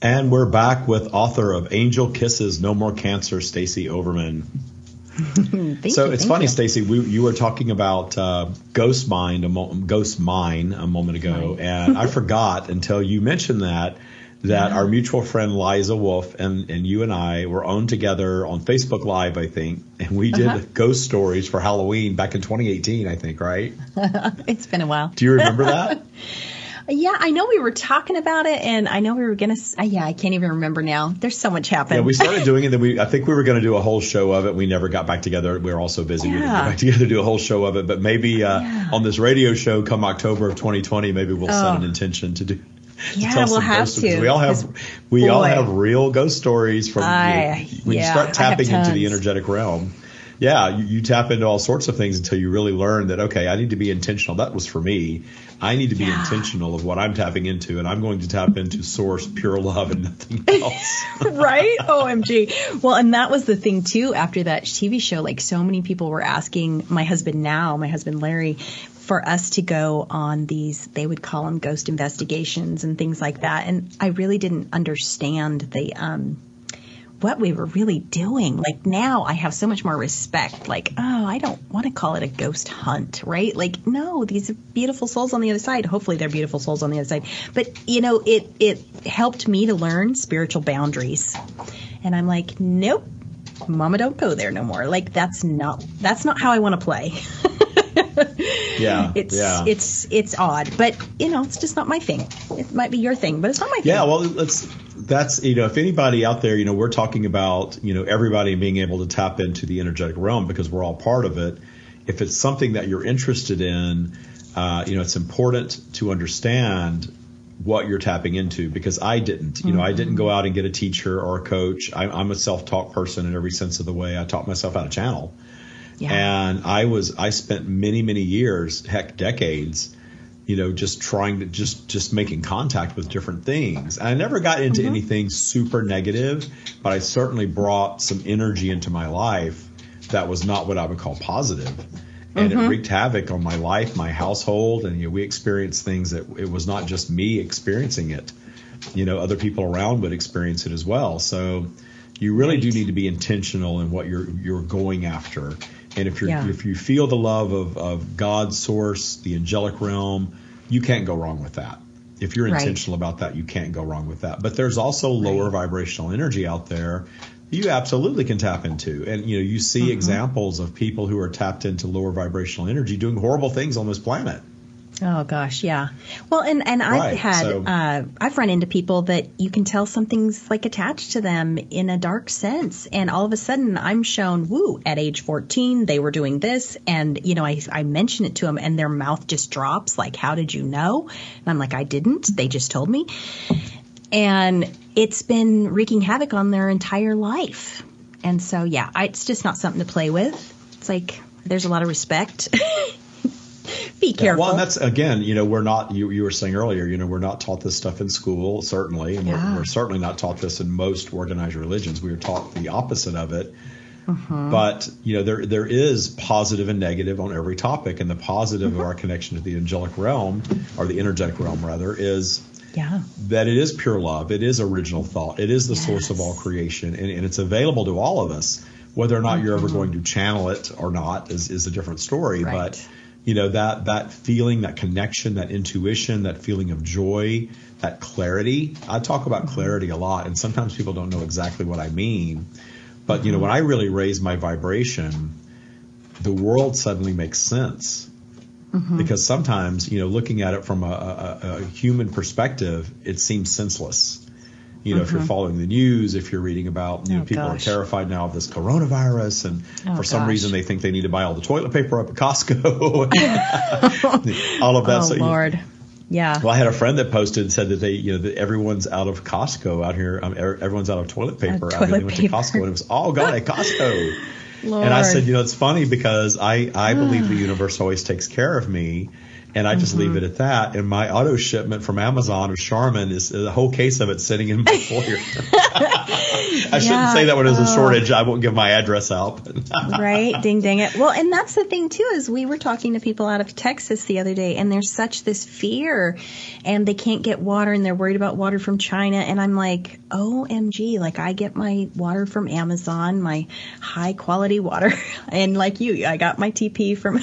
And we're back with author of Angel Kisses, No More Cancer, Stacie Overman. so you, it's funny, Stacie. You were talking about uh, Ghost Mind, a mo- Ghost Mine, a moment ago, right. and I forgot until you mentioned that that yeah. our mutual friend Liza Wolf and, and you and I were on together on Facebook Live, I think, and we did uh-huh. ghost stories for Halloween back in 2018, I think, right? it's been a while. Do you remember that? Yeah, I know we were talking about it, and I know we were gonna. Uh, yeah, I can't even remember now. There's so much happened. Yeah, we started doing it. Then we, I think we were going to do a whole show of it. We never got back together. We were all so busy. Yeah. We didn't get back together to do a whole show of it. But maybe uh, yeah. on this radio show, come October of 2020, maybe we'll set an oh. intention to do Yeah, tell we'll have to, We all have we all have real ghost stories from I- when yeah, you start tapping into the energetic realm. Yeah, you, you tap into all sorts of things until you really learn that okay, I need to be intentional. That was for me. I need to be intentional of what I'm tapping into, and I'm going to tap into source, pure love, and nothing else. right? OMG. Well, and that was the thing too after that TV show. Like so many people were asking my husband now, my husband Larry, for us to go on these, they would call them ghost investigations and things like that. And I really didn't understand the, um, what we were really doing. Like now I have so much more respect. Like, oh, I don't want to call it a ghost hunt, right? Like, no, these are beautiful souls on the other side. Hopefully they're beautiful souls on the other side. But, you know, it, it helped me to learn spiritual boundaries. And I'm like, nope, mama don't go there no more. Like that's not, that's not how I want to play. yeah, It's, yeah. it's, it's odd, but you know, it's just not my thing. It might be your thing, but it's not my thing. Yeah, well, let's. That's you know, if anybody out there, you know, we're talking about you know everybody being able to tap into the energetic realm because we're all part of it. If it's something that you're interested in, uh, you know, it's important to understand what you're tapping into because I didn't. You know, I didn't go out and get a teacher or a coach. I, I'm a self-taught person in every sense of the way. I taught myself how to channel. And I was I spent many many years, heck decades, you know, just trying to just just making contact with different things. And I never got into anything super negative, but I certainly brought some energy into my life that was not what I would call positive. And it Mhm. wreaked havoc on my life, my household, and you know, we experienced things that it was not just me experiencing it. You know, other people around would experience it as well. So you really do need to be intentional in what you're you're going after. And if you're Yeah. if you feel the love of, of God's source, the angelic realm, you can't go wrong with that. If you're Right. intentional about that, you can't go wrong with that. But there's also lower vibrational energy out there you absolutely can tap into. And you know, you see Mm-hmm. examples of people who are tapped into lower vibrational energy doing horrible things on this planet. Oh gosh, yeah. Well, and and I've Right, had so- uh, I've run into people that you can tell something's like attached to them in a dark sense, and all of a sudden I'm shown, woo, at age 14 they were doing this, and you know I I mention it to them, and their mouth just drops, like, how did you know? And I'm like, I didn't. They just told me, and it's been wreaking havoc on their entire life. And so yeah, I, it's just not something to play with. It's like there's a lot of respect. Be careful. well, and that's again, you know, we're not. You, you were saying earlier, you know, we're not taught this stuff in school, certainly, and Yeah. we're, we're certainly not taught this in most organized religions. We are taught the opposite of it. Mhm. But you know, there there is positive and negative on every topic, and the positive of our connection to the angelic realm, or the energetic realm rather, is yeah. that it is pure love. It is original thought. It is the source of all creation, and, and it's available to all of us. Whether or not you're ever going to channel it or not is, is a different story. But you know that that feeling, that connection, that intuition, that feeling of joy, that clarity. I talk about mm-hmm. clarity a lot, and sometimes people don't know exactly what I mean. But you know, when I really raise my vibration, the world suddenly makes sense mm-hmm. because sometimes you know looking at it from a, a, a human perspective it seems senseless you know if you're Mhm. following the news if you're reading about you know Oh, people gosh. are terrified now of this coronavirus and Oh, for some gosh. reason they think they need to buy all the toilet paper up at Costco all of that oh so you- Lord, yeah. well, I had a friend that posted and said that they, you know, that everyone's out of Costco out here. Um, er- everyone's out of toilet paper. out here. toilet They went to. Costco and it was all gone at Costco. Lord. And I said, you know, it's funny because I, I believe the universe always takes care of me. And I just leave Mhm. it at that. And my auto shipment from Amazon of Charmin is the whole case of it sitting in my foyer. I shouldn't say that when there's a shortage. I won't give my address out. right? Ding dang it. Well, and that's the thing too is we were talking to people out of Texas the other day, and there's such this fear, and they can't get water, and they're worried about water from China, and I'm like, OMG! Like I get my water from Amazon, my high quality water, and like you, I got my TP from.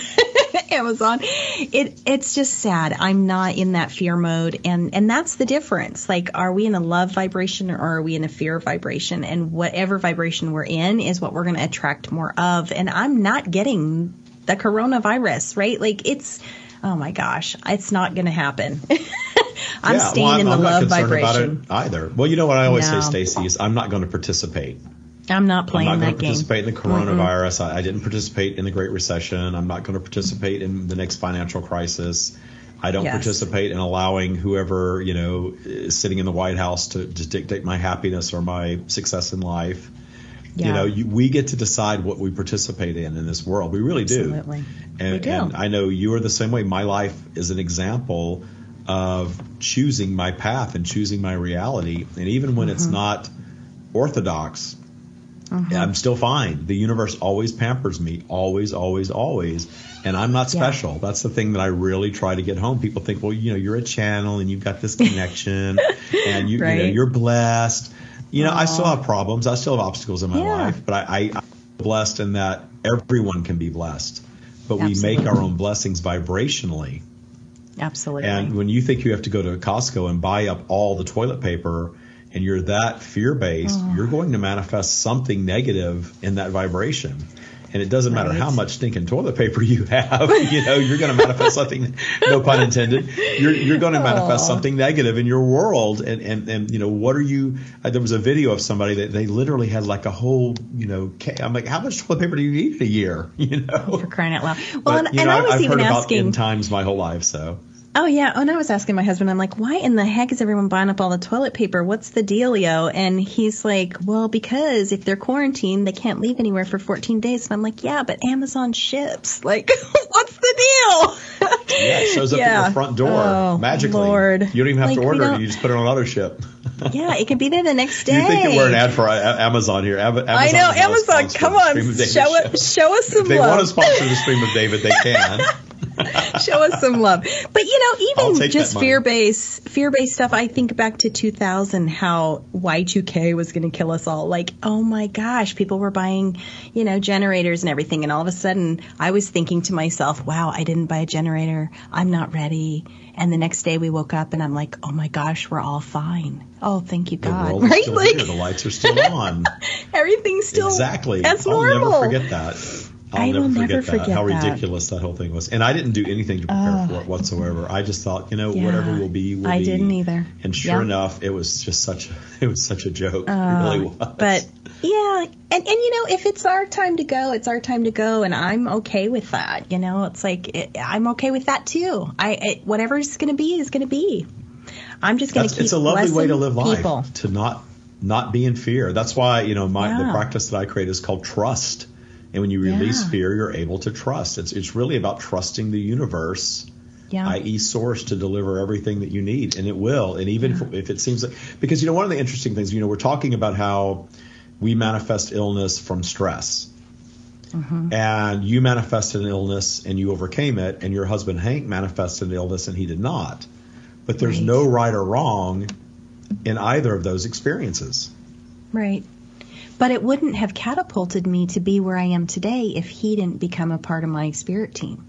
Amazon. It it's just sad. I'm not in that fear mode and and that's the difference. Like are we in a love vibration or are we in a fear vibration? And whatever vibration we're in is what we're going to attract more of. And I'm not getting the coronavirus, right? Like it's oh my gosh, it's not going to happen. I'm Yeah, staying well, in the I'm not love concerned vibration. About it either. Well, you know what I always No. say, Stacie, is I'm not going to participate. I'm not playing I'm not that game. participate in the coronavirus. I, I didn't participate in the Great Recession. I'm not going to participate in the next financial crisis. I don't Yes. participate in allowing whoever, you know, is sitting in the White House to, to dictate my happiness or my success in life. You know, you, we get to decide what we participate in in this world. We really do. Absolutely. And, We do. and I know you are the same way. My life is an example of choosing my path and choosing my reality. And even when it's Mm-hmm. not orthodox, Uh-huh. I'm still fine. The universe always pampers me, always, always, always. And I'm not Yeah. special. That's the thing that I really try to get home. People think, well, you know, you're a channel and you've got this connection and you, you know, you're blessed. You know, I still have problems. I still have obstacles in my Yeah. life, but I, I, I'm blessed in that everyone can be blessed. But we make our own blessings vibrationally. Absolutely. And when you think you have to go to Costco and buy up all the toilet paper and you're that fear based, Oh. you're going to manifest something negative in that vibration. And it doesn't matter Right. how much stinking toilet paper you have, you know, you're going to manifest something, no pun intended, you're, you're going to manifest Aw. something negative in your world. And, and, and, you know, what are you, uh, there was a video of somebody that they literally had like a whole, you know, I'm like, how much toilet paper do you need in a year? You know? for crying out loud. Well, But, and, you and know, I was I've even heard asking. times my whole life, so. Oh yeah, and I was asking my husband. I'm like, why in the heck is everyone buying up all the toilet paper? What's the dealio? And he's like, well, because if they're quarantined, they can't leave anywhere for 14 days. And I'm like, yeah, but Amazon ships. Like, what's the deal? Yeah, it shows up at your front door Oh, magically. Lord. You don't even have Like, to order it; you just put it on auto ship. yeah, it could be there the next day. You think that we're an ad for uh, Amazon here? Am- Amazon I know is not a Amazon. Come on, Stream of David show show. it. Show us some If they love. want to sponsor the Stream of David, they can. show us some love. But you know, even just fear based fear based stuff. I think back to 2000, how Y2K was going to kill us all. Like, oh my gosh, people were buying, you know, generators and everything, and all of a sudden, I was thinking to myself, wow, I didn't buy a generator. I'm not ready. And the next day, we woke up, and I'm like, oh my gosh, we're all fine. Oh, thank you, God. right? Like here. The lights are still on. everything's still exactly. as I'll normal. never forget that. I'll I never will forget never that. forget how that. ridiculous that whole thing was. And I didn't do anything to prepare Oh. for it whatsoever. I just thought, you know, Yeah. whatever will be, will I be. I didn't either. And sure Yeah. enough, it was just such a, it was such a joke. it Uh, really was. But yeah, and and you know, if it's our time to go, it's our time to go, and I'm okay with that. You know, it's like it, I'm okay with that too. I it, whatever's going to be is going to be. I'm just going to keep. it's a lovely way to live life People. to not not be in fear that's why you know my the practice that i create is called trust and when you release Yeah. fear you're able to trust it's it's really about trusting the universe Yeah. i.e source to deliver everything that you need and it will and even if, if it seems like because you know one of the interesting things you know we're talking about how we manifest illness from stress Mm-hmm. and you manifested an illness and you overcame it and your husband hank manifested an illness and he did not but there's Right. no right or wrong in either of those experiences Right. But it wouldn't have catapulted me to be where I am today if he didn't become a part of my spirit team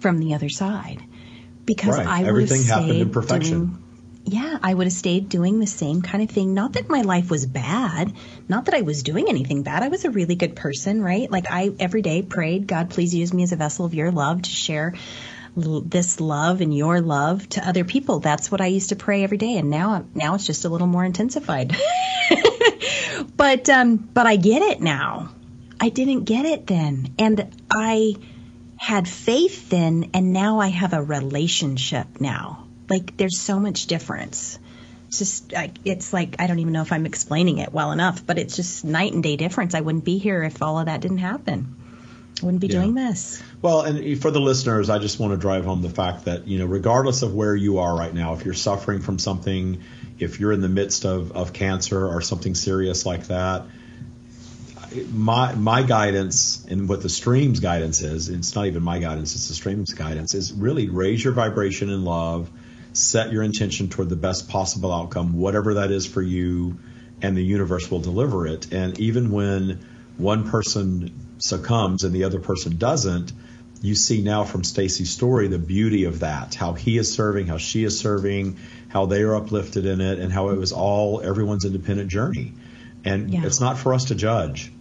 from the other side. Because Right. I would Everything have happened in perfection. doing- yeah, I would have stayed doing the same kind of thing. Not that my life was bad, not that I was doing anything bad. I was a really good person, right? Like I every day prayed, God, please use me as a vessel of your love to share this love and your love to other people. That's what I used to pray every day, and now now it's just a little more intensified. but um, but I get it now. I didn't get it then, and I had faith then, and now I have a relationship now. Like there's so much difference. It's just it's like I don't even know if I'm explaining it well enough, but it's just night and day difference. I wouldn't be here if all of that didn't happen. I wouldn't be Yeah. doing this. well and for the listeners i just want to drive home the fact that you know regardless of where you are right now if you're suffering from something if you're in the midst of, of cancer or something serious like that my my guidance and what the stream's guidance is it's not even my guidance it's the stream's guidance is really raise your vibration in love set your intention toward the best possible outcome whatever that is for you and the universe will deliver it. And even when one person succumbs and the other person doesn't you see now from Stacie's story the beauty of that how he is serving how she is serving how they are uplifted in it and how it was all everyone's independent journey and Yeah. it's not for us to judge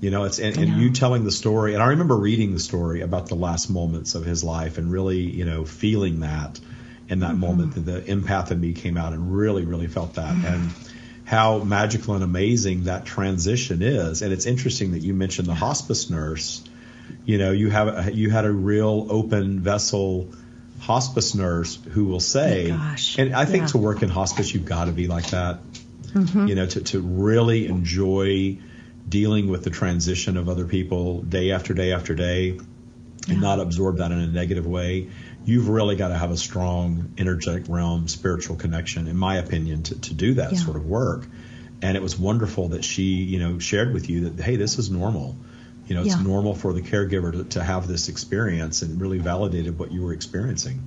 you know, it's and, and know. you telling the story, and I remember reading the story about the last moments of his life, and really, you know, feeling that in that mm-hmm. moment, that the empath in me came out and really, really felt that, mm-hmm. and how magical and amazing that transition is. And it's interesting that you mentioned the hospice nurse. You know, you have you had a real open vessel hospice nurse who will say, oh and I think yeah. to work in hospice, you've got to be like that. Mm-hmm. You know, to, to really enjoy dealing with the transition of other people day after day after day and Yeah. not absorb that in a negative way. You've really got to have a strong energetic realm, spiritual connection, in my opinion, to, to do that Yeah. sort of work. And it was wonderful that she, you know, shared with you that, hey, this is normal. You know, it's Yeah. normal for the caregiver to, to have this experience and really validated what you were experiencing.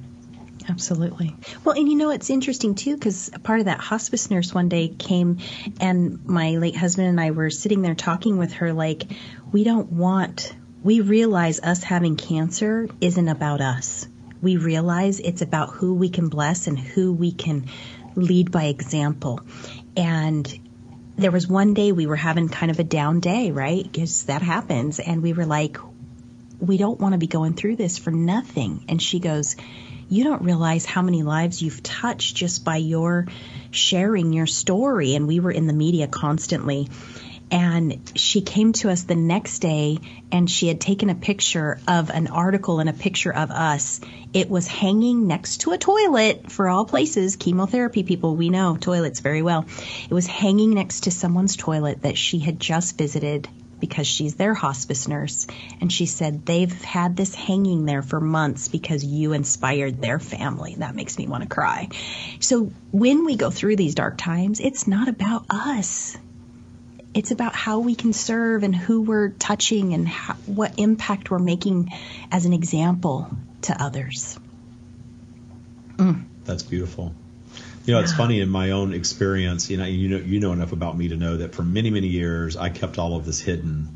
Absolutely. Well, and you know, it's interesting too, because part of that hospice nurse one day came and my late husband and I were sitting there talking with her, like, we don't want, we realize us having cancer isn't about us. We realize it's about who we can bless and who we can lead by example. And there was one day we were having kind of a down day, right? Because that happens. And we were like, we don't want to be going through this for nothing. And she goes, you don't realize how many lives you've touched just by your sharing your story. And we were in the media constantly. And she came to us the next day and she had taken a picture of an article and a picture of us. It was hanging next to a toilet for all places. Chemotherapy people, we know toilets very well. It was hanging next to someone's toilet that she had just visited because she's their hospice nurse. And she said they've had this hanging there for months because you inspired their family. That makes me want to cry. So when we go through these dark times, it's not about us. It's about how we can serve and who we're touching and how, what impact we're making as an example to others. Mm. That's beautiful. You know, it's funny in my own experience. You know, you know, you know enough about me to know that for many, many years I kept all of this hidden,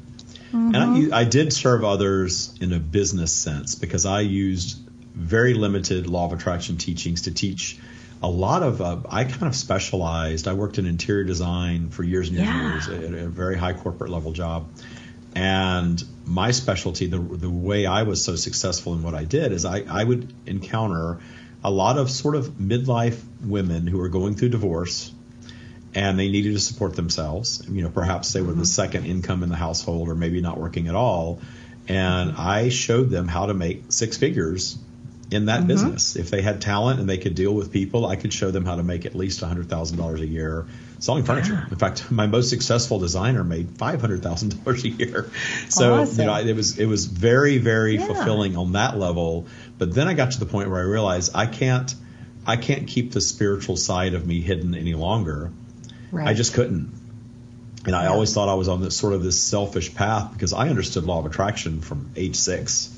and I, mm-hmm. I did serve others in a business sense because I used very limited law of attraction teachings to teach a lot of. Uh, I kind of specialized. I worked in interior design for years and Yeah. years at a very high corporate level job, and my specialty, the the way I was so successful in what I did, is I I would encounter a lot of sort of midlife women who are going through divorce and they needed to support themselves. You know, perhaps they were the second income in the household or maybe not working at all. And I showed them how to make six figures in that mm-hmm. business. If they had talent and they could deal with people, I could show them how to make at least $100,000 a year selling furniture. In fact, my most successful designer made $500,000 a year. So, Awesome. you know, it was it was very very Yeah. fulfilling on that level. But then I got to the point where I realized I can't I can't keep the spiritual side of me hidden any longer. Right. I just couldn't. And I always thought I was on this sort of this selfish path because I understood law of attraction from age six.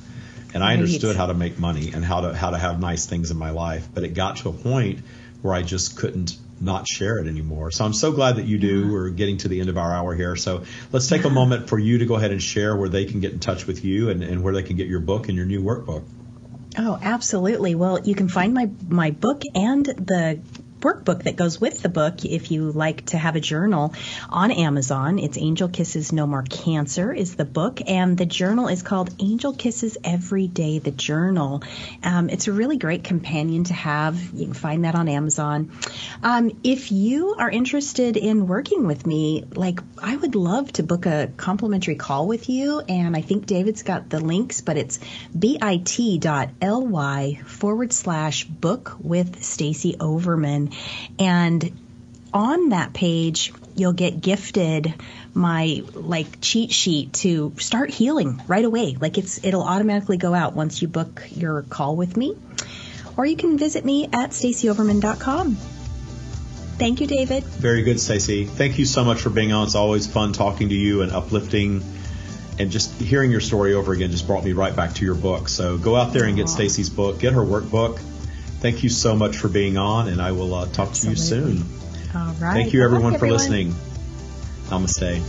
And I Right. understood how to make money and how to how to have nice things in my life. But it got to a point where I just couldn't not share it anymore. So I'm so glad that you do. We're getting to the end of our hour here. So let's take a moment for you to go ahead and share where they can get in touch with you and, and where they can get your book and your new workbook. Oh, absolutely. Well, you can find my my book and the workbook that goes with the book if you like to have a journal on Amazon. It's Angel Kisses No More Cancer is the book and the journal is called Angel Kisses Every Day the Journal. Um, it's a really great companion to have. You can find that on Amazon. Um, if you are interested in working with me, like I would love to book a complimentary call with you and I think David's got the links, but it's bit.ly forward slash book with Stacie Overman. And on that page, you'll get gifted my like cheat sheet to start healing right away. Like it's it'll automatically go out once you book your call with me. Or you can visit me at stacieoverman.com. Thank you, David. Very good, Stacie. Thank you so much for being on. It's always fun talking to you and uplifting. And just hearing your story over again just brought me right back to your book. So go out there and get Stacie's book, get her workbook. Thank you so much for being on, and I will uh, talk to you soon. All right. Thank you, luck, everyone, for listening. Namaste.